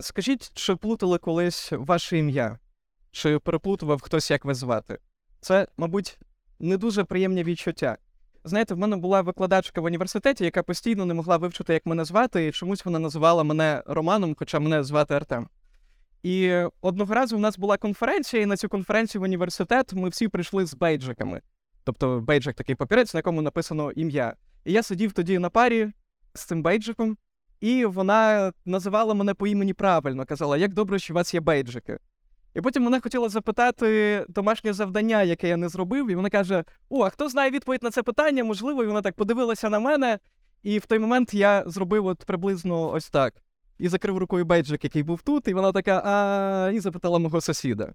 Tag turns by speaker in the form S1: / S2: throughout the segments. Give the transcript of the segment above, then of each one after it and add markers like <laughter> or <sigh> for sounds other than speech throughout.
S1: Скажіть, чи плутали колись ваше ім'я? Чи переплутував хтось, як вас звати? Це, мабуть, не дуже приємне відчуття. Знаєте, в мене була викладачка в університеті, яка постійно не могла вивчити, як мене звати, і чомусь вона називала мене Романом, хоча мене звати Артем. І одного разу в нас була конференція, і на цю конференцію в університет ми всі прийшли з бейджиками. Тобто бейджик такий папірець, на якому написано ім'я. І я сидів тоді на парі з цим бейджиком, і вона називала мене по імені правильно, казала, як добре, що у вас є бейджики. І потім вона хотіла запитати домашнє завдання, яке я не зробив, і вона каже: О, а хто знає відповідь на це питання? Можливо, і вона так подивилася на мене, і в той момент я зробив от приблизно ось так. І закрив рукою бейджик, який був тут, і вона така, а і запитала мого сусіда.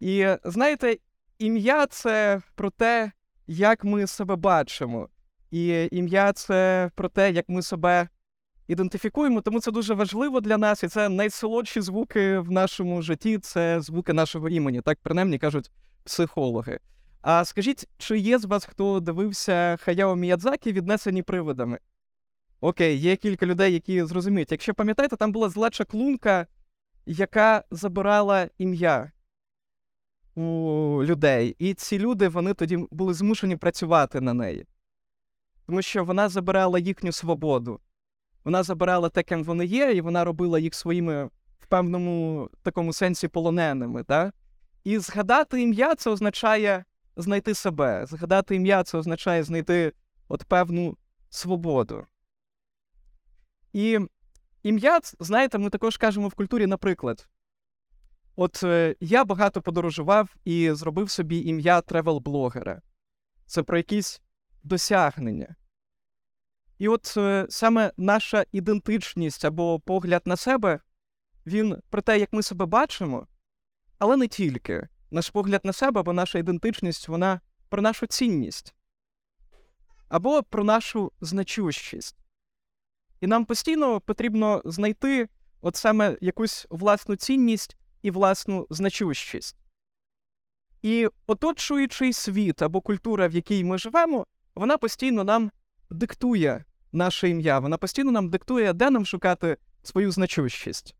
S1: І знаєте, ім'я це про те, як ми себе бачимо. І ім'я це про те, як ми себе ідентифікуємо, тому це дуже важливо для нас, і це найсолодші звуки в нашому житті це звуки нашого імені, так принаймні кажуть психологи. А скажіть, чи є з вас, хто дивився Хаяо Міядзакі віднесені привидами? Окей, є кілька людей, які зрозуміють. Якщо пам'ятаєте, там була зла чаклунка, яка забирала ім'я у людей. І ці люди вони тоді були змушені працювати на неї. Тому що вона забирала їхню свободу. Вона забирала те, ким вони є, і вона робила їх своїми в певному такому сенсі полоненими. Так? І згадати ім'я це означає знайти себе. Згадати ім'я це означає знайти от певну свободу. І ім'я, знаєте, ми також кажемо в культурі, наприклад. От е, я багато подорожував і зробив собі ім'я тревел-блогера. Це про якісь досягнення. І от е, саме наша ідентичність або погляд на себе, він про те, як ми себе бачимо, але не тільки. Наш погляд на себе або наша ідентичність, вона про нашу цінність, або про нашу значущість. І нам постійно потрібно знайти от саме якусь власну цінність і власну значущість. І оточуючий світ або культура, в якій ми живемо, вона постійно нам диктує наше ім'я, вона постійно нам диктує, де нам шукати свою значущість.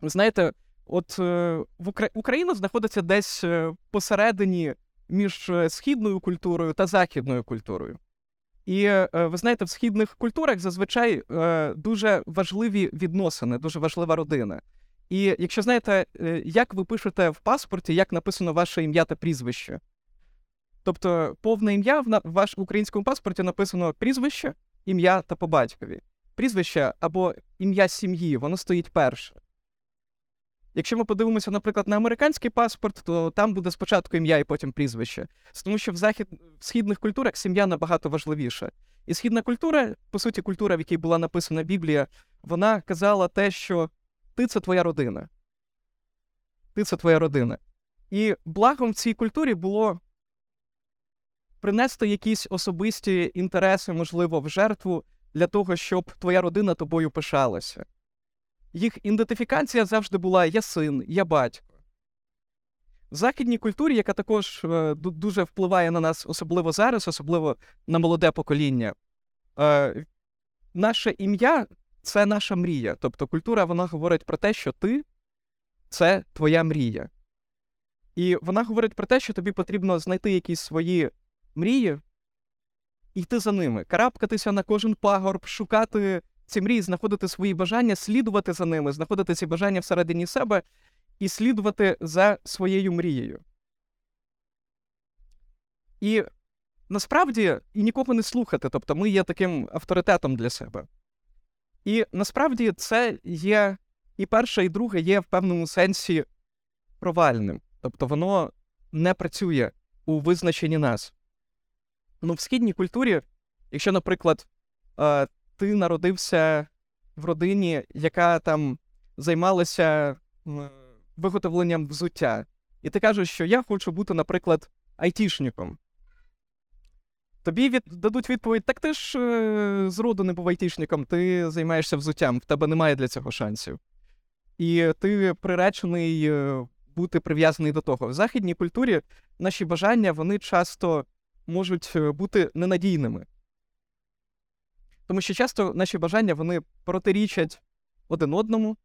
S1: Ви знаєте, от е, в Укра... Україна знаходиться десь е, посередині між е, східною культурою та західною культурою. І ви знаєте, в східних культурах зазвичай дуже важливі відносини, дуже важлива родина. І якщо знаєте, як ви пишете в паспорті, як написано ваше ім'я та прізвище, Тобто, повне ім'я в ваш українському паспорті написано прізвище, ім'я та по батькові. Прізвище або ім'я сім'ї, воно стоїть перше. Якщо ми подивимося, наприклад, на американський паспорт, то там буде спочатку ім'я і потім прізвище. Тому що в захід... в східних культурах сім'я набагато важливіша. І східна культура, по суті, культура, в якій була написана Біблія, вона казала те, що ти це твоя родина. Ти це твоя родина. І благом в цій культурі було принести якісь особисті інтереси, можливо, в жертву для того, щоб твоя родина тобою пишалася. Їх ідентифікація завжди була я син, я батько. В західній культурі, яка також е, дуже впливає на нас, особливо зараз, особливо на молоде покоління, е, наше ім'я це наша мрія. Тобто культура вона говорить про те, що ти це твоя мрія. І вона говорить про те, що тобі потрібно знайти якісь свої мрії йти за ними, карабкатися на кожен пагорб, шукати ці мрії, знаходити свої бажання, слідувати за ними, знаходити ці бажання всередині себе і слідувати за своєю мрією. І насправді і нікого не слухати, тобто ми є таким авторитетом для себе. І насправді це є і перше, і друге є в певному сенсі провальним. Тобто воно не працює у визначенні нас. Ну, в східній культурі, якщо, наприклад, е, ти народився в родині, яка там займалася виготовленням взуття, і ти кажеш, що я хочу бути, наприклад, айтішником. Тобі від... дадуть відповідь: так ти ж е, зроду не був айтішником, ти займаєшся взуттям, в тебе немає для цього шансів. І ти приречений е, бути прив'язаний до того. В західній культурі наші бажання вони часто можуть е, бути ненадійними. Тому що часто наші бажання вони протирічать один одному.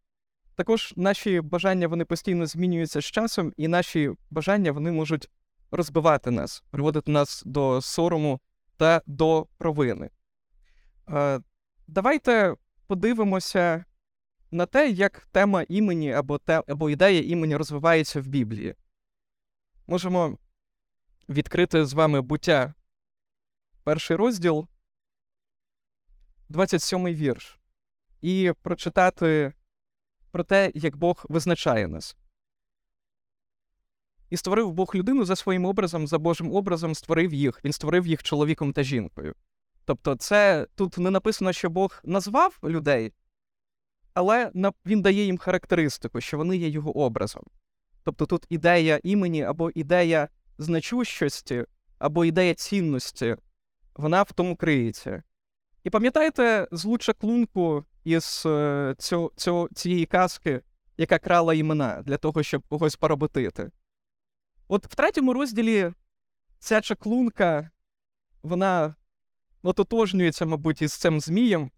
S1: Також наші бажання вони постійно змінюються з часом, і наші бажання вони можуть розбивати нас, приводити нас до сорому та до провини. Е, давайте подивимося на те, як тема імені або те, або ідея імені розвивається в Біблії. Можемо відкрити з вами буття перший розділ, 27-й вірш, і прочитати про те, як Бог визначає нас. І створив Бог людину за своїм образом, за Божим образом створив їх. Він створив їх чоловіком та жінкою. Тобто, це тут не написано, що Бог назвав людей, але він дає їм характеристику, що вони є його образом. Тобто тут ідея імені або ідея значущості, або ідея цінності, вона в тому криється. І пам'ятаєте злу чаклунку із е, цього, цього, цієї казки, яка крала імена для того, щоб когось поработити? От в третьому розділі ця чаклунка, вона ототожнюється, мабуть, із цим Змієм,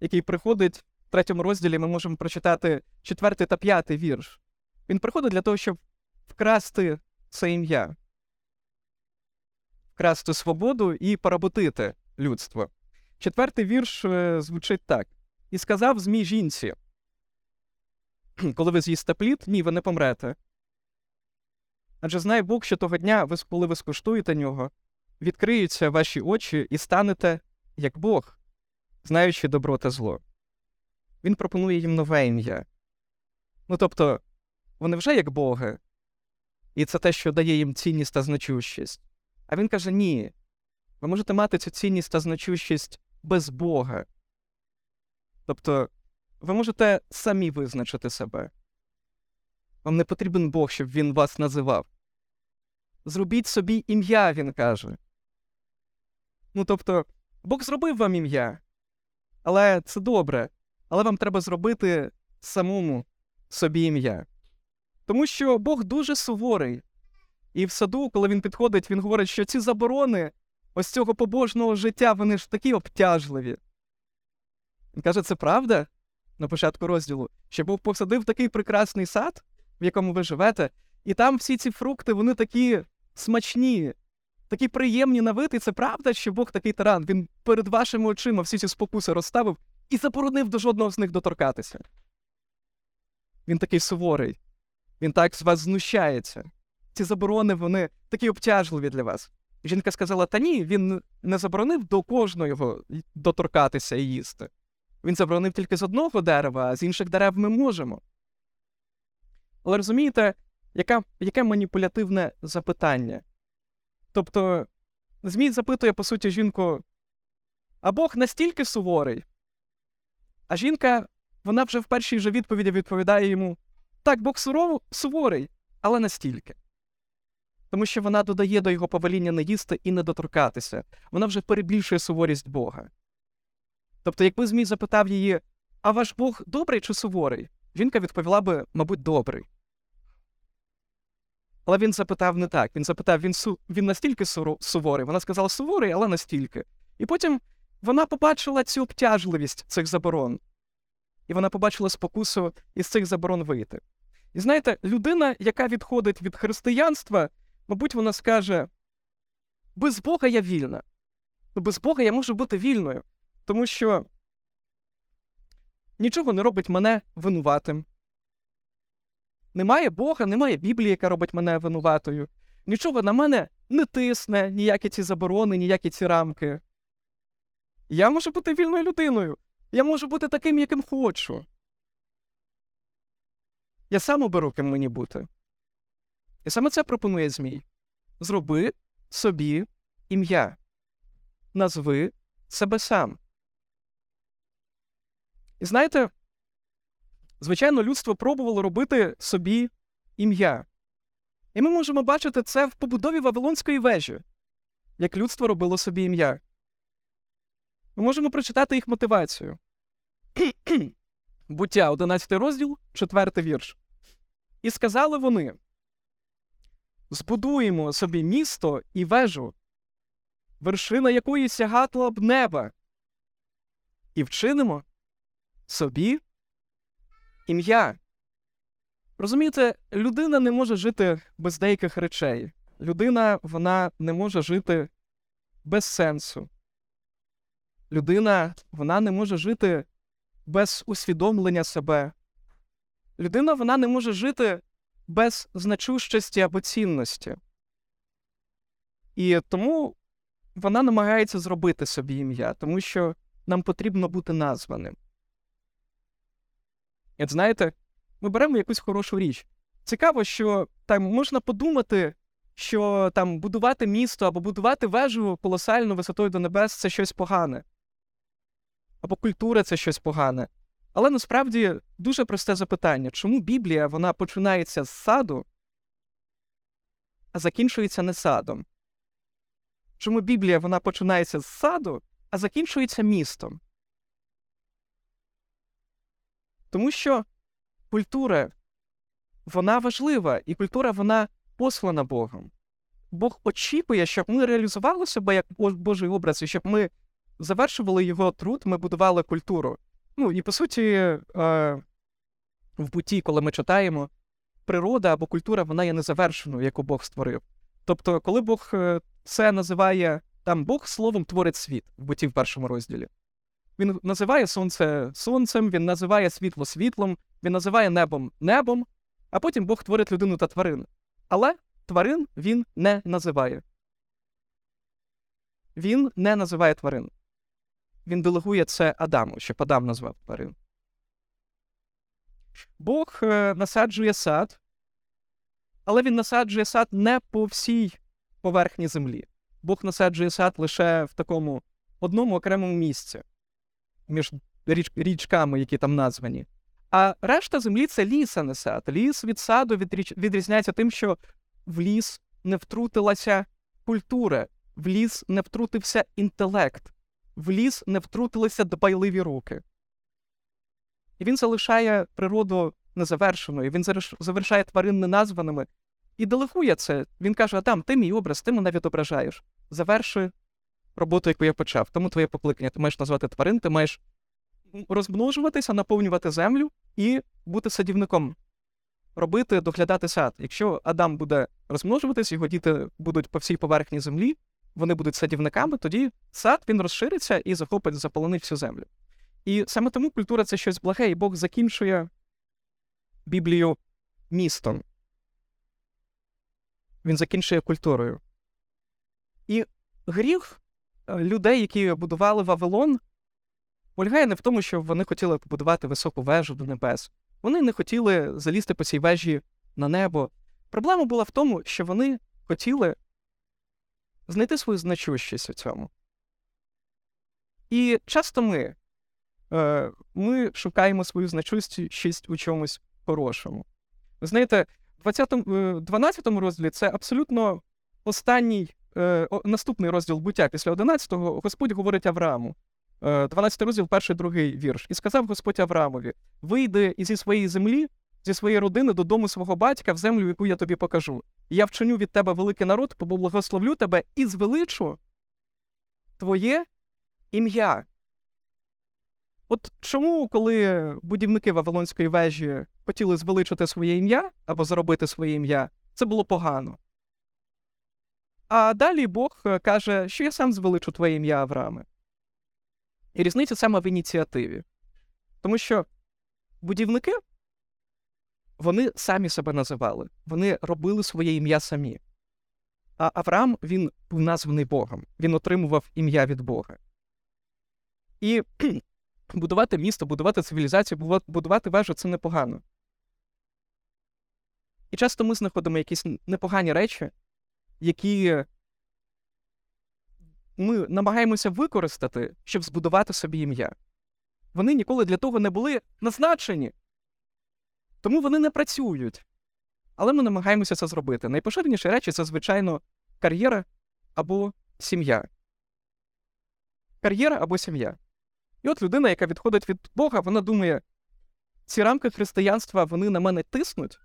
S1: який приходить в третьому розділі, ми можемо прочитати четвертий та п'ятий вірш. Він приходить для того, щоб вкрасти це ім'я, вкрасти свободу і поработити людство. Четвертий вірш е, звучить так: І сказав Змій жінці, коли ви з'їсте плід, ні, ви не помрете. Адже знає Бог, що того дня, коли ви скуштуєте нього, відкриються ваші очі і станете як Бог, знаючи добро та зло. Він пропонує їм нове ім'я. Ну тобто, вони вже як Боги, і це те, що дає їм цінність та значущість. А він каже: ні, ви можете мати цю цінність та значущість без Бога. Тобто, ви можете самі визначити себе. Вам не потрібен Бог, щоб він вас називав. Зробіть собі ім'я, він каже. Ну тобто, Бог зробив вам ім'я, але це добре. Але вам треба зробити самому собі ім'я. Тому що Бог дуже суворий. І в саду, коли він підходить, він говорить, що ці заборони ось цього побожного життя, вони ж такі обтяжливі. Він каже, це правда на початку розділу, що Бог посадив такий прекрасний сад, в якому ви живете, і там всі ці фрукти, вони такі смачні, такі приємні на вид, і це правда, що Бог такий таран. Він перед вашими очима всі ці спокуси розставив і заборонив до жодного з них доторкатися. Він такий суворий, він так з вас знущається. Ці заборони, вони такі обтяжливі для вас. Жінка сказала: Та ні, він не заборонив до кожного доторкатися і їсти. Він заборонив тільки з одного дерева, а з інших дерев ми можемо. Але розумієте, яка, яке маніпулятивне запитання? Тобто, Змій запитує, по суті, жінку, а Бог настільки суворий? А жінка, вона вже в першій же відповіді відповідає йому: так, Бог суворий, але настільки. Тому що вона додає до його повеління не їсти і не доторкатися. Вона вже перебільшує суворість Бога. Тобто, якби Змій запитав її, а ваш Бог добрий чи суворий? Жінка відповіла би, мабуть, добрий. Але він запитав не так. Він запитав, він су... він настільки суворий. Вона сказала суворий, але настільки. І потім вона побачила цю обтяжливість цих заборон. І вона побачила спокусу із цих заборон вийти. І знаєте, людина, яка відходить від християнства, мабуть, вона скаже: без Бога я вільна. Ну, без Бога я можу бути вільною, тому що нічого не робить мене винуватим. Немає Бога, немає Біблії, яка робить мене винуватою. Нічого на мене не тисне, ніякі ці заборони, ніякі ці рамки. Я можу бути вільною людиною. Я можу бути таким, яким хочу. Я сам оберу, ким мені бути. І саме це пропонує Змій. Зроби собі ім'я. Назви себе сам. І знаєте, звичайно, людство пробувало робити собі ім'я. І ми можемо бачити це в побудові Вавилонської вежі, як людство робило собі ім'я. Ми можемо прочитати їх мотивацію. <clears throat> Буття, 11 розділ, 4 вірш. І сказали вони: збудуємо собі місто і вежу, вершина якої сягатла б неба, і вчинимо собі ім'я. Розумієте, людина не може жити без деяких речей. Людина вона не може жити без сенсу. Людина вона не може жити без усвідомлення себе. Людина вона не може жити без значущості або цінності. І тому вона намагається зробити собі ім'я, тому що нам потрібно бути названим. От знаєте, ми беремо якусь хорошу річ. Цікаво, що там можна подумати, що там будувати місто або будувати вежу колосальну висотою до небес це щось погане. Або культура це щось погане. Але насправді дуже просте запитання, чому Біблія вона починається з саду, а закінчується не садом? Чому Біблія вона починається з саду, а закінчується містом? Тому що культура вона важлива, і культура вона послана Богом. Бог очікує, щоб ми реалізували себе як Божий образ, і щоб ми завершували його труд, ми будували культуру. Ну і по суті, е, в буті, коли ми читаємо, природа або культура вона є незавершеною, яку Бог створив. Тобто, коли Бог е, це називає там Бог словом творить світ в буті в першому розділі. Він називає сонце сонцем, він називає світло світлом, він називає небом небом, а потім Бог творить людину та тварин. Але тварин він не називає. Він не називає тварин. Він делегує це Адаму, щоб Адам назвав тварин. Бог е, насаджує сад, але він насаджує сад не по всій поверхні землі. Бог насаджує сад лише в такому одному окремому місці між річ, річками, які там названі. А решта землі це ліс, а не сад. Ліс від саду відрізняється тим, що в ліс не втрутилася культура, в ліс не втрутився інтелект, в ліс не втрутилися дбайливі руки. І він залишає природу незавершеною, він завершає тварин неназваними і делегує це. Він каже: Адам, ти мій образ, ти мене відображаєш. Заверши роботу, яку я почав. Тому твоє покликання. Ти маєш назвати тварин, ти маєш розмножуватися, наповнювати землю і бути садівником, робити, доглядати сад. Якщо Адам буде розмножуватись, його діти будуть по всій поверхні землі, вони будуть садівниками, тоді сад він розшириться і захопить, заполонить всю землю. І саме тому культура це щось благе, і Бог закінчує Біблію містом. Він закінчує культурою. І гріх е, людей, які будували Вавилон, полягає не в тому, що вони хотіли побудувати високу вежу до небес. Вони не хотіли залізти по цій вежі на небо. Проблема була в тому, що вони хотіли знайти свою значущість у цьому. І часто ми е, ми шукаємо свою значущість у чомусь хорошому. Ви знаєте, в 12 е, розділі це абсолютно останній е, наступний розділ буття після 11-го Господь говорить Аврааму. 12 е, розділ, перший другий вірш. І сказав Господь Авраамові: Вийди зі своєї землі, зі своєї родини додому свого батька в землю, яку я тобі покажу. Я вчиню від тебе великий народ, поблагословлю тебе і звеличу твоє ім'я. От чому, коли будівники Вавилонської вежі хотіли звеличити своє ім'я або заробити своє ім'я, це було погано. А далі Бог каже, що я сам звеличу твоє ім'я Аврааме. І різниця саме в ініціативі. Тому що будівники вони самі себе називали, вони робили своє ім'я самі. А Авраам він був названий Богом, він отримував ім'я від Бога. І <clears throat> будувати місто, будувати цивілізацію, будувати вежу це непогано. І часто ми знаходимо якісь непогані речі, які ми намагаємося використати, щоб збудувати собі ім'я. Вони ніколи для того не були назначені. Тому вони не працюють. Але ми намагаємося це зробити. Найпоширеніші речі це, звичайно, кар'єра або сім'я. Кар'єра або сім'я. І от людина, яка відходить від Бога, вона думає, ці рамки християнства вони на мене тиснуть,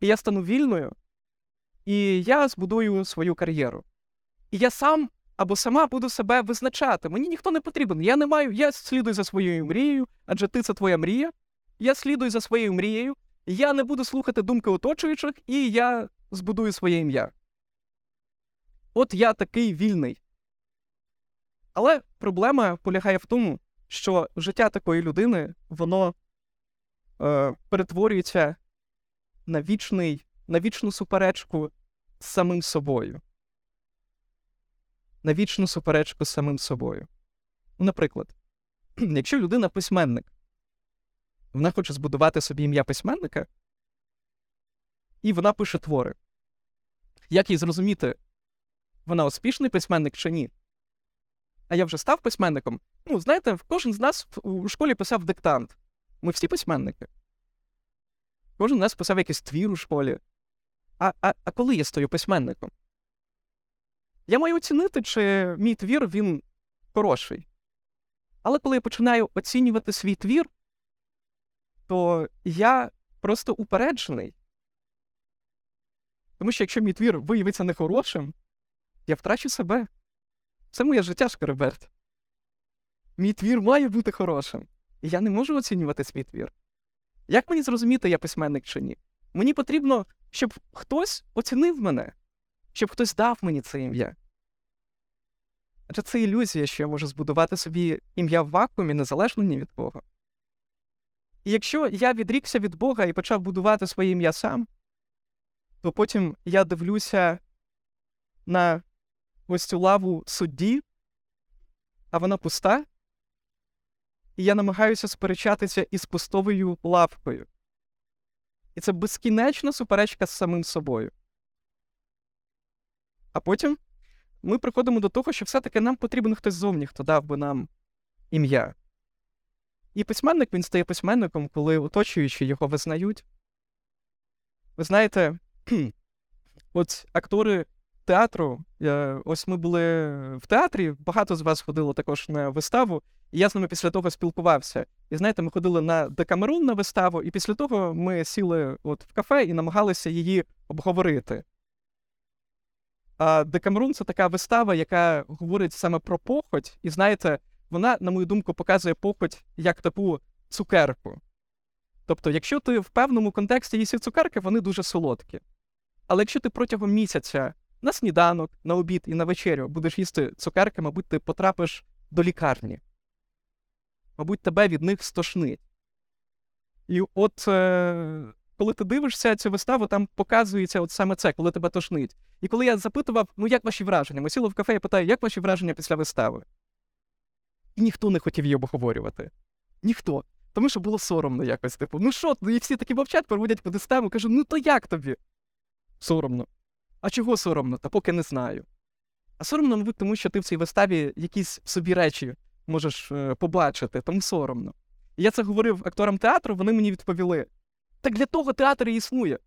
S1: і я стану вільною, і я збудую свою кар'єру. І я сам або сама буду себе визначати. Мені ніхто не потрібен. Я не маю, я слідую за своєю мрією, адже ти це твоя мрія. я слідую за своєю мрією, я не буду слухати думки оточуючих, і я збудую своє ім'я. От я такий вільний. Але проблема полягає в тому, що життя такої людини, воно е, перетворюється на вічний, на вічну суперечку з самим собою. На вічну суперечку з самим собою. Наприклад, <clears throat> якщо людина письменник, вона хоче збудувати собі ім'я письменника, і вона пише твори. Як їй зрозуміти, вона успішний письменник чи ні? А я вже став письменником. Ну, знаєте, кожен з нас у школі писав диктант. Ми всі письменники. Кожен з нас писав якийсь твір у школі. А, а, А коли я стою письменником? Я маю оцінити, чи мій твір він хороший. Але коли я починаю оцінювати свій твір, то я просто упереджений. Тому що якщо мій твір виявиться нехорошим, я втрачу себе. Це моє життя, Шкареберт. Мій твір має бути хорошим. І я не можу оцінювати свій твір. Як мені зрозуміти, я письменник чи ні? Мені потрібно, щоб хтось оцінив мене, щоб хтось дав мені це ім'я. Адже це ілюзія, що я можу збудувати собі ім'я в вакуумі незалежно ні від кого. І якщо я відрікся від Бога і почав будувати своє ім'я сам, то потім я дивлюся на ось цю лаву судді, а вона пуста, і я намагаюся сперечатися із пустовою лавкою. І це безкінечна суперечка з самим собою. А потім ми приходимо до того, що все-таки нам потрібен хтось зовні, хто дав би нам ім'я. І письменник він стає письменником, коли оточуючі його визнають. Ви знаєте, <clears throat> от актори театру, ось ми були в театрі, багато з вас ходило також на виставу, і я з ними після того спілкувався. І знаєте, ми ходили на Декамерун на виставу, і після того ми сіли от в кафе і намагалися її обговорити. А Декамерун це така вистава, яка говорить саме про похоть, і знаєте, вона, на мою думку, показує похоть як таку цукерку. Тобто, якщо ти в певному контексті їсти цукерки, вони дуже солодкі. Але якщо ти протягом місяця на сніданок, на обід і на вечерю будеш їсти цукерки, мабуть, ти потрапиш до лікарні. Мабуть, тебе від них стошнить. І от е, коли ти дивишся цю виставу, там показується от саме це, коли тебе тошнить. І коли я запитував, ну як ваші враження? Ми сіли в кафе і питаю, як ваші враження після вистави? І ніхто не хотів її обговорювати. Ніхто. Тому що було соромно якось. Типу, ну що, і всі такі мовчать, проводять по дистему, кажу, ну то як тобі? Соромно. А чого соромно? Та поки не знаю. А соромно, мабуть, тому що ти в цій виставі якісь собі речі можеш е, побачити, тому соромно. І я це говорив акторам театру, вони мені відповіли: так для того театр і існує.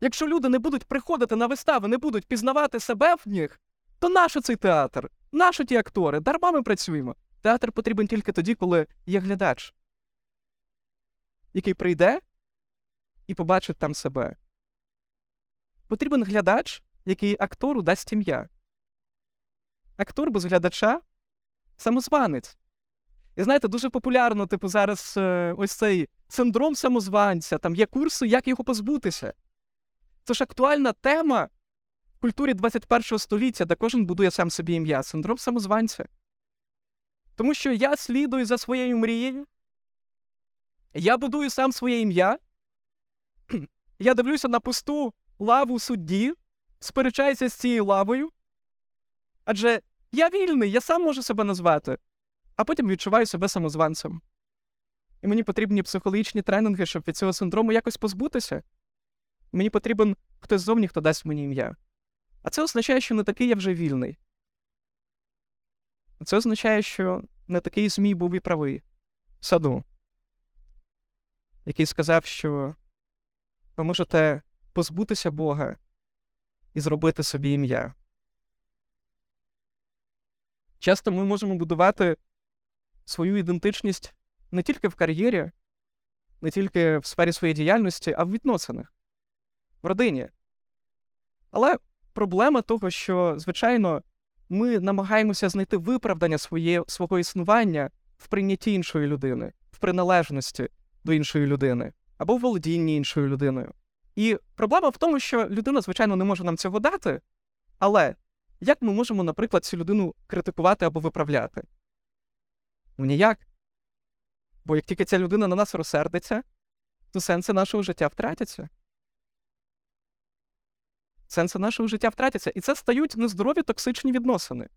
S1: Якщо люди не будуть приходити на вистави, не будуть пізнавати себе в них, то нащо цей театр? Нащо ті актори? Дарма ми працюємо. Театр потрібен тільки тоді, коли є глядач, який прийде і побачить там себе. Потрібен глядач, який актору дасть ім'я. Актор без глядача самозванець. І знаєте, дуже популярно, типу, зараз е, ось цей синдром самозванця, там є курси, як його позбутися. Це ж актуальна тема в культурі 21 століття, де кожен будує сам собі ім'я. Синдром самозванця. Тому що я слідую за своєю мрією, я будую сам своє ім'я, <clears throat> я дивлюся на пусту лаву судді, сперечаюся з цією лавою. Адже я вільний, я сам можу себе назвати, а потім відчуваю себе самозванцем. І мені потрібні психологічні тренінги, щоб від цього синдрому якось позбутися. Мені потрібен хтось зовні, хто дасть мені ім'я. А це означає, що не такий я вже вільний. Це означає, що не такий Змій був і правий саду, який сказав, що ви можете позбутися Бога і зробити собі ім'я. Часто ми можемо будувати свою ідентичність не тільки в кар'єрі, не тільки в сфері своєї діяльності, а в відносинах, в родині. Але проблема того, що, звичайно, ми намагаємося знайти виправдання своє, свого існування в прийнятті іншої людини, в приналежності, до іншої людини або володіння іншою людиною. І проблема в тому, що людина, звичайно, не може нам цього дати, але як ми можемо, наприклад, цю людину критикувати або виправляти? Ну ніяк. Бо як тільки ця людина на нас розсердиться, то сенси нашого життя втратяться. Сенси нашого життя втратяться. І це стають нездорові токсичні відносини.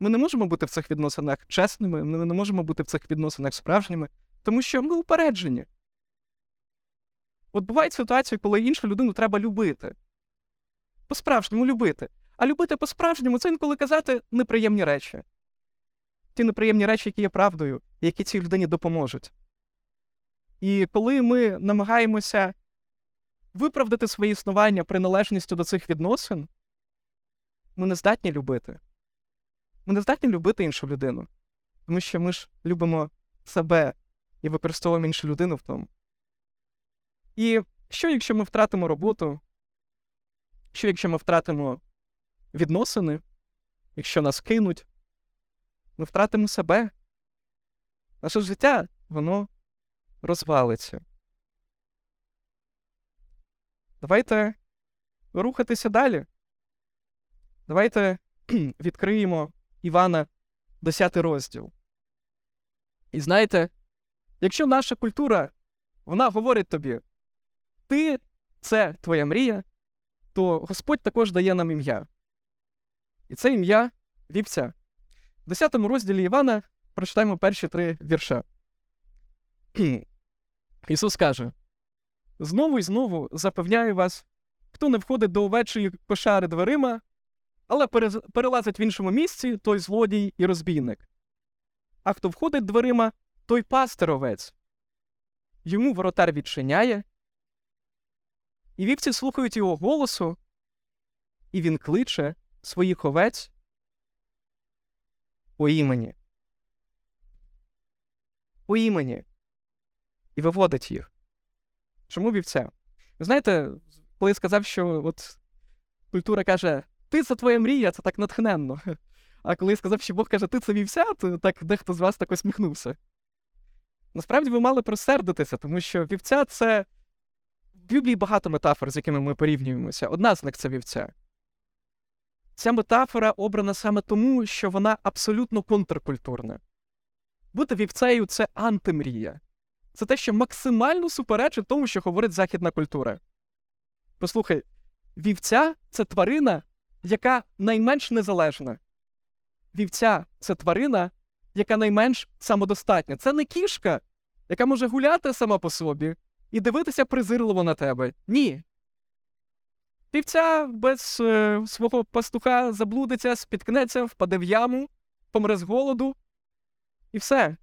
S1: Ми не можемо бути в цих відносинах чесними, ми не можемо бути в цих відносинах справжніми, тому що ми упереджені. От бувають ситуації, коли іншу людину треба любити. По-справжньому любити. А любити по-справжньому це інколи казати неприємні речі. Ті неприємні речі, які є правдою, які цій людині допоможуть. І коли ми намагаємося виправдати своє існування приналежністю до цих відносин, ми не здатні любити. Ми не здатні любити іншу людину. Тому що ми ж любимо себе і використовуємо іншу людину в тому. І що, якщо ми втратимо роботу? Що, якщо ми втратимо відносини, якщо нас кинуть, ми втратимо себе? Наше життя, воно розвалиться. Давайте рухатися далі. Давайте <clears throat> відкриємо Івана 10 розділ. І знаєте, якщо наша культура, вона говорить тобі, ти це твоя мрія, то Господь також дає нам ім'я. І це ім'я вівця. В 10 розділі Івана прочитаємо перші три вірша. <clears throat> Ісус каже: Знову і знову запевняю вас, хто не входить до овечої кошари дверима, але перелазить в іншому місці той злодій і розбійник. А хто входить дверима, той пастир овець. Йому воротар відчиняє, і вівці слухають його голосу, і він кличе своїх овець по імені. По імені. І виводить їх. Чому вівця? Ви знаєте, коли я сказав, що от культура каже, ти це твоя мрія, це так натхненно. А коли я сказав, що Бог каже, ти це вівця, то так дехто з вас так усміхнувся. Насправді ви мали просердитися, тому що вівця це. В Біблії багато метафор, з якими ми порівнюємося. Одна з них це вівця. Ця метафора обрана саме тому, що вона абсолютно контркультурна. Бути вівцею це антимрія. Це те, що максимально суперечить тому, що говорить західна культура. Послухай, вівця це тварина, яка найменш незалежна. Вівця це тварина, яка найменш самодостатня. Це не кішка, яка може гуляти сама по собі і дивитися презирливо на тебе. Ні. Вівця без е, свого пастуха заблудиться, спіткнеться, впаде в яму, помре з голоду. І все.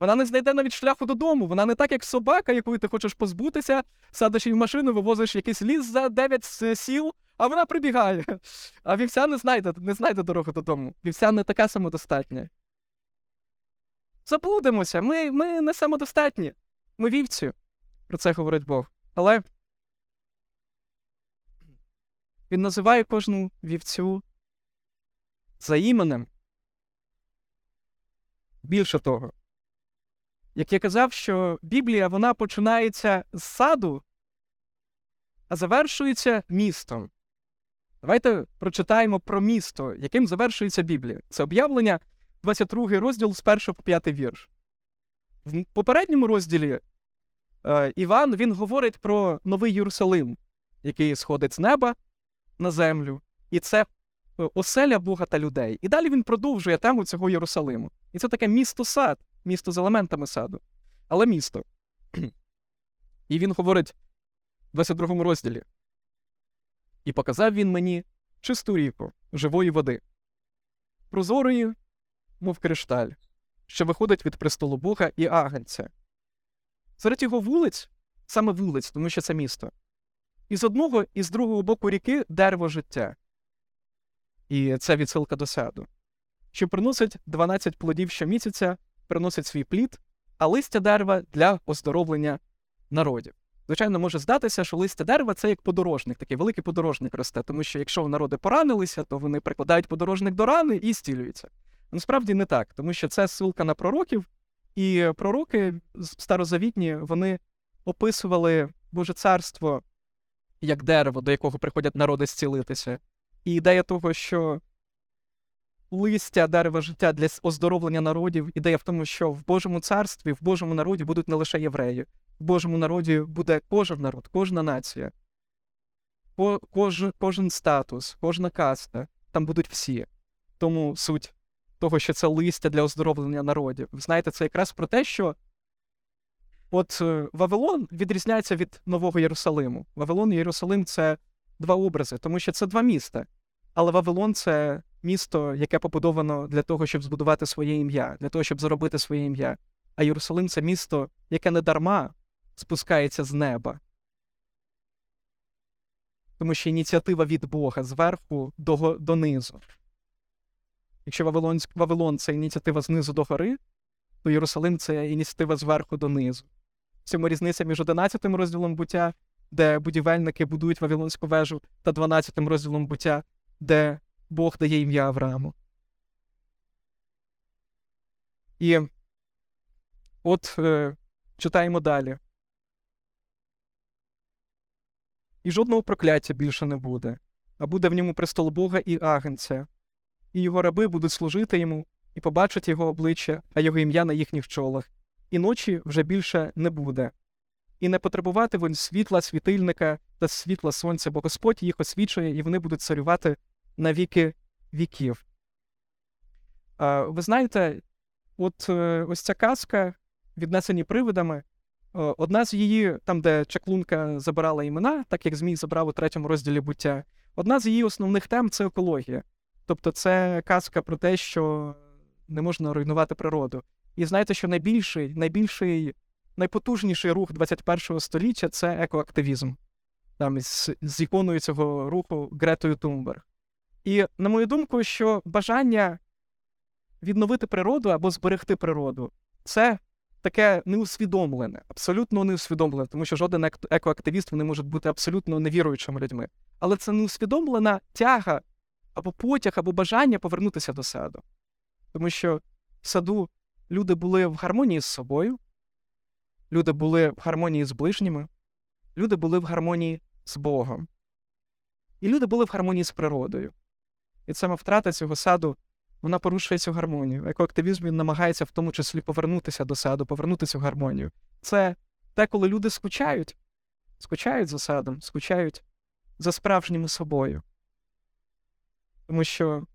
S1: Вона не знайде навіть шляху додому. Вона не так, як собака, якої ти хочеш позбутися, садиш її в машину, вивозиш якийсь ліс за 9 сіл, а вона прибігає. А вівця не знайде не знайде дорогу додому. Вівця не така самодостатня. Заблудимося. Ми ми не самодостатні. Ми вівці. Про це говорить Бог. Але він називає кожну вівцю за іменем. Більше того, як я казав, що Біблія вона починається з саду, а завершується містом. Давайте прочитаємо про місто, яким завершується Біблія. Це об'явлення, 22 розділ з 1 по 5 вірш. В попередньому розділі е, Іван він говорить про новий Єрусалим, який сходить з неба на землю. І це е, оселя Бога та людей. І далі він продовжує тему цього Єрусалиму. І це таке місто сад, місто з елементами саду. Але місто. І він говорить в 22 розділі. І показав він мені чисту ріку живої води, прозорої, мов кришталь, що виходить від престолу Бога і агенця. Серед його вулиць, саме вулиць, тому що це місто, і з одного і з другого боку ріки дерево життя. І це відсилка до саду, що приносить 12 плодів щомісяця, приносить свій плід, а листя дерева для оздоровлення народів. Звичайно, може здатися, що листя дерева це як подорожник, такий великий подорожник росте, тому що якщо народи поранилися, то вони прикладають подорожник до рани і стілюються. Насправді не так, тому що це ссылка на пророків, І пророки старозавітні вони описували Боже царство як дерево, до якого приходять народи зцілитися. І ідея того, що листя дерева життя для оздоровлення народів, ідея в тому, що в Божому царстві, в Божому народі будуть не лише євреї, в Божому народі буде кожен народ, кожна нація, кож, кожен статус, кожна каста, там будуть всі. Тому суть того, що це листя для оздоровлення народів. Знаєте, це якраз про те, що от е, Вавилон відрізняється від Нового Єрусалиму. Вавилон і Єрусалим це два образи, тому що це два міста. Але Вавилон це місто, яке побудовано для того, щоб збудувати своє ім'я, для того, щоб заробити своє ім'я. А Єрусалим це місто, яке не дарма спускається з неба. Тому що ініціатива від Бога зверху до, донизу. Якщо Вавилон, Вавилон це ініціатива знизу до гори, то Єрусалим це ініціатива зверху донизу. В цьому різниця між 11 розділом буття, де будівельники будують Вавилонську вежу, та 12 розділом буття, де Бог дає ім'я Аврааму. І от е, читаємо далі. І жодного прокляття більше не буде, а буде в ньому престол Бога і агенця, і його раби будуть служити йому і побачать його обличчя, а його ім'я на їхніх чолах, і ночі вже більше не буде. І не потребувати він світла світильника та світла сонця, бо Господь їх освічує, і вони будуть царювати на віки віків. А, Ви знаєте, от е, ось ця казка, віднесені привидами, одна з її, там, де чаклунка забирала імена, так як Змій забрав у третьому розділі буття, одна з її основних тем це екологія. Тобто це казка про те, що не можна руйнувати природу. І знаєте, що найбільший, найбільший, найпотужніший рух 21 століття це екоактивізм. Там з, з іконою цього руху Гретою Тумберг. І, на мою думку, що бажання відновити природу або зберегти природу це таке неусвідомлене, абсолютно неусвідомлене, тому що жоден екоактивіст вони можуть бути абсолютно невіруючими людьми. Але це неусвідомлена тяга або потяг, або бажання повернутися до саду. Тому що в саду люди були в гармонії з собою, люди були в гармонії з ближніми, люди були в гармонії з Богом. І люди були в гармонії з природою. І саме втрата цього саду вона порушує цю гармонію. Екоактивізм він намагається в тому числі повернутися до саду, повернути цю гармонію. Це те, коли люди скучають, скучають за садом, скучають за справжніми собою. Тому що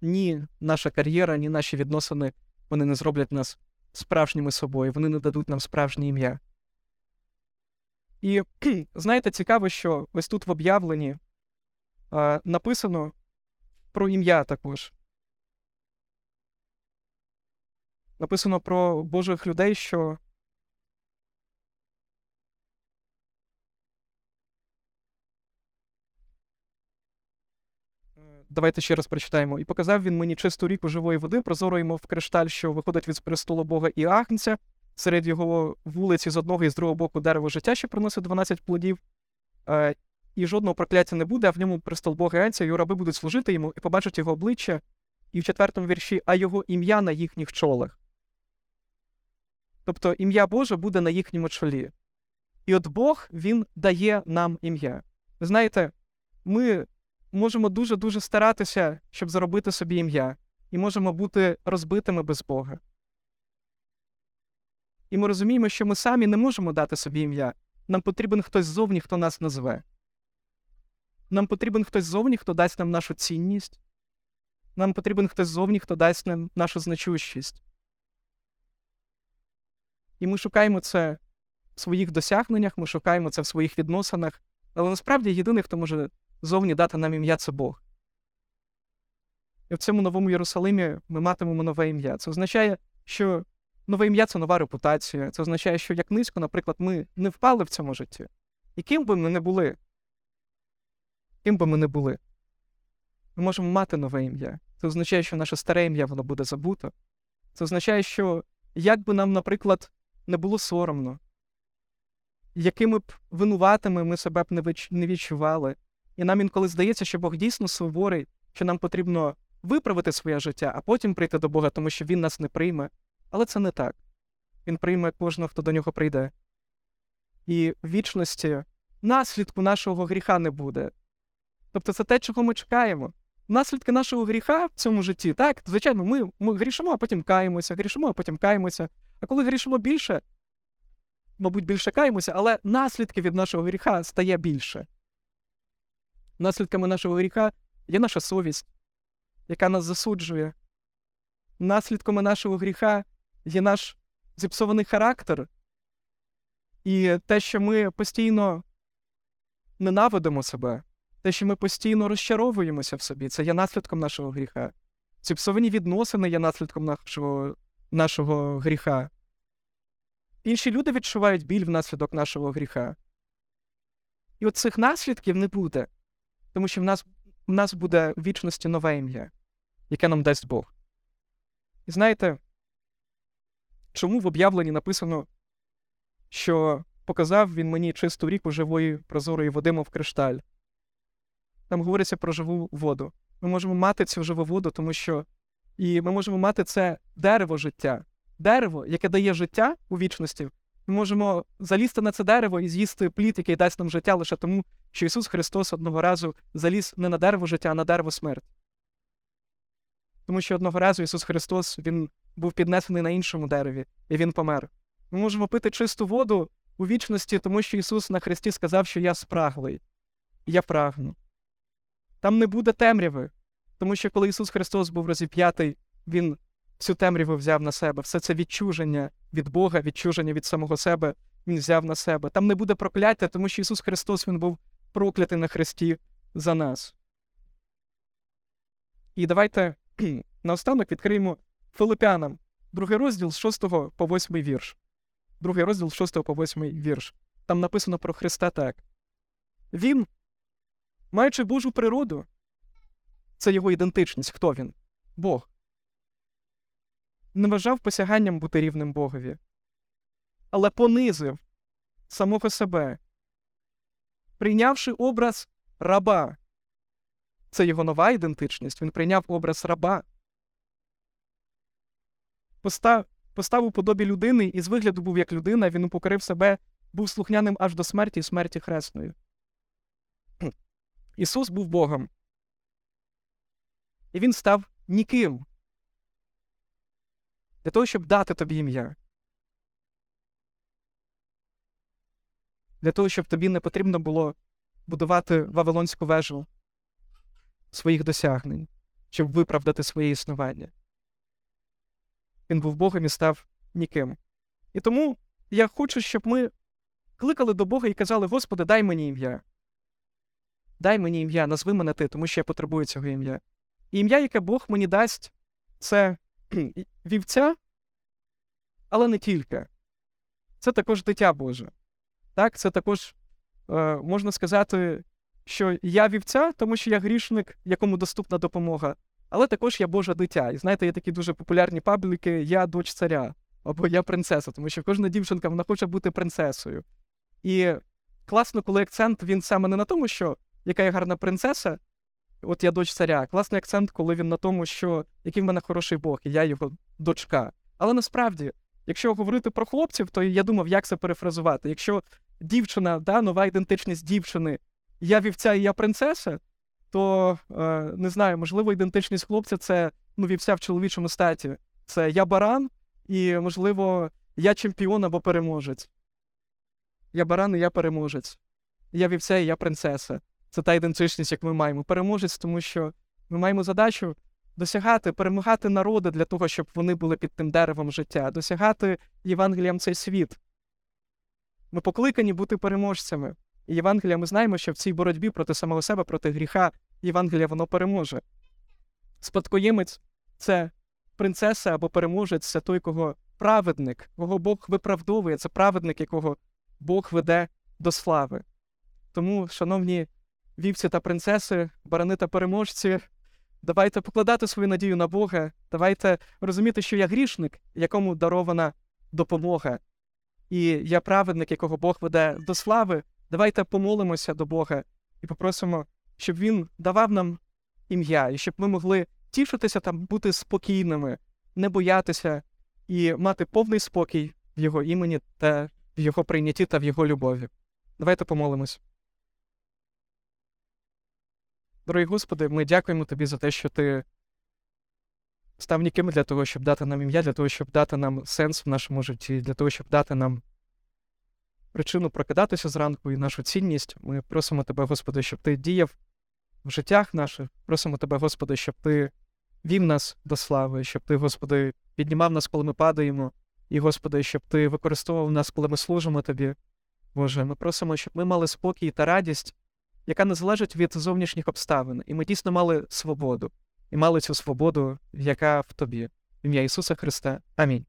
S1: ні наша кар'єра, ні наші відносини вони не зроблять нас справжніми собою, вони не дадуть нам справжнє ім'я. І знаєте, цікаво, що ось тут в об'явленні написано про ім'я також. Написано про Божих людей, що Давайте ще раз прочитаємо. І показав він мені чисту ріку живої води, прозорої, мов кришталь, що виходить від престолу Бога і Агнця, серед його вулиці з одного і з другого боку дерево життя, що приносить 12 плодів, е, і жодного прокляття не буде, а в ньому престол Бога і Агнця, його раби будуть служити йому і побачать його обличчя, і в четвертому вірші, а його ім'я на їхніх чолах. Тобто ім'я Боже буде на їхньому чолі. І от Бог Він дає нам ім'я. Ви знаєте, ми можемо дуже-дуже старатися, щоб заробити собі ім'я, і можемо бути розбитими без Бога. І ми розуміємо, що ми самі не можемо дати собі ім'я. Нам потрібен хтось ззовні, хто нас назве. Нам потрібен хтось ззовні, хто дасть нам нашу цінність. Нам потрібен хтось ззовні, хто дасть нам нашу значущість. І ми шукаємо це в своїх досягненнях, ми шукаємо це в своїх відносинах. Але насправді єдиний, хто може зовні дати нам ім'я це Бог. І в цьому новому Єрусалимі ми матимемо нове ім'я. Це означає, що нове ім'я це нова репутація. Це означає, що як низько, наприклад, ми не впали в цьому житті. І ким би ми не були, ким би ми не були, ми можемо мати нове ім'я. Це означає, що наше старе ім'я воно буде забуто. Це означає, що як би нам, наприклад, не було соромно, якими б винуватими ми себе б не відчували. І нам інколи здається, що Бог дійсно суворий, що нам потрібно виправити своє життя, а потім прийти до Бога, тому що Він нас не прийме. Але це не так. Він прийме кожного, хто до нього прийде. І в вічності наслідку нашого гріха не буде. Тобто це те, чого ми чекаємо. Наслідки нашого гріха в цьому житті, так, звичайно, ми ми грішимо, а потім каємося, грішимо, а потім каємося. А коли грішимо більше, мабуть, більше каємося, але наслідки від нашого гріха стає більше. Наслідками нашого гріха є наша совість, яка нас засуджує. Наслідками нашого гріха є наш зіпсований характер. І те, що ми постійно ненавидимо себе, те, що ми постійно розчаровуємося в собі, це є наслідком нашого гріха. Ці Зіпсовані відносини є наслідком нашого, нашого гріха. Інші люди відчувають біль внаслідок нашого гріха. І от цих наслідків не буде, тому що в нас в нас буде в вічності нове ім'я, яке нам дасть Бог. І знаєте, чому в об'явленні написано, що показав він мені чисту ріку живої прозорої води, мов кришталь? Там говориться про живу воду. Ми можемо мати цю живу воду, тому що і ми можемо мати це дерево життя, дерево, яке дає життя у вічності. Ми можемо залізти на це дерево і з'їсти плід, який дасть нам життя лише тому, що Ісус Христос одного разу заліз не на дерево життя, а на дерево смерті. Тому що одного разу Ісус Христос Він був піднесений на іншому дереві, і Він помер. Ми можемо пити чисту воду у вічності, тому що Ісус на Христі сказав, що я спраглий, я прагну. Там не буде темряви, тому що коли Ісус Христос був розіп'ятий, Він всю темряву взяв на себе, все це відчуження від Бога, відчуження від самого себе, Він взяв на себе. Там не буде прокляття, тому що Ісус Христос Він був проклятий на Христі за нас. І давайте <clears throat> наостанок відкриємо Филипянам, другий розділ з 6 по 8 вірш. Другий розділ з 6 по 8 вірш. Там написано про Христа так. Він, маючи Божу природу, це його ідентичність. Хто він? Бог. Не вважав посяганням бути рівним Богові, але понизив самого себе, прийнявши образ раба. Це його нова ідентичність. Він прийняв образ раба. Постав, постав у подобі людини і з вигляду був як людина, він упокорив себе, був слухняним аж до смерті і смерті хресною. Ісус був Богом. І Він став ніким. Для того, щоб дати тобі ім'я. Для того, щоб тобі не потрібно було будувати Вавилонську вежу своїх досягнень, щоб виправдати своє існування. Він був Богом і став ніким. І тому я хочу, щоб ми кликали до Бога і казали: Господи, дай мені ім'я. Дай мені ім'я, назви мене ти, тому що я потребую цього ім'я. І ім'я, яке Бог мені дасть, це <clears throat> вівця, але не тільки. Це також дитя Боже. Так, Це також, е, можна сказати, що я вівця, тому що я грішник, якому доступна допомога, але також я Боже дитя. І знаєте, є такі дуже популярні пабліки Я дочь царя або я принцеса, тому що кожна дівчинка вона хоче бути принцесою. І класно, коли акцент він саме не на тому, що яка я гарна принцеса, от я дочь царя. Класний акцент, коли він на тому, що який в мене хороший Бог, і я його дочка. Але насправді, якщо говорити про хлопців, то я думав, як це перефразувати. Якщо дівчина, да, нова ідентичність дівчини, я вівця і я принцеса, то е, не знаю, можливо, ідентичність хлопця це ну, вівця в чоловічому статі. Це я баран, і, можливо, я чемпіон або переможець. Я баран і я переможець. Я вівця і я принцеса. Це та ідентичність, як ми маємо. Переможець, тому що ми маємо задачу досягати, перемагати народи для того, щоб вони були під тим деревом життя, досягати Євангелієм цей світ. Ми покликані бути переможцями. І Євангелія ми знаємо, що в цій боротьбі проти самого себе, проти гріха, Євангелія воно переможе. Спадкоємець це принцеса або переможець, це той, кого праведник, кого Бог виправдовує, це праведник, якого Бог веде до слави. Тому, шановні вівці та принцеси, барани та переможці, давайте покладати свою надію на Бога, давайте розуміти, що я грішник, якому дарована допомога. І я праведник, якого Бог веде до слави. Давайте помолимося до Бога і попросимо, щоб Він давав нам ім'я, і щоб ми могли тішитися там, бути спокійними, не боятися і мати повний спокій в Його імені та в Його прийнятті та в Його любові. Давайте помолимось. Дорогий Господи, ми дякуємо Тобі за те, що Ти став ніким для того, щоб дати нам ім'я, для того, щоб дати нам сенс в нашому житті, для того, щоб дати нам причину прокидатися зранку і нашу цінність. Ми просимо Тебе, Господи, щоб Ти діяв в життях наших. Просимо Тебе, Господи, щоб Ти вів нас до слави, щоб Ти, Господи, піднімав нас, коли ми падаємо, і, Господи, щоб Ти використовував нас, коли ми служимо Тобі. Боже, ми просимо, щоб ми мали спокій та радість, яка не залежить від зовнішніх обставин, і ми дійсно мали свободу, і мали цю свободу, яка в тобі. В ім'я Ісуса Христа. Амінь.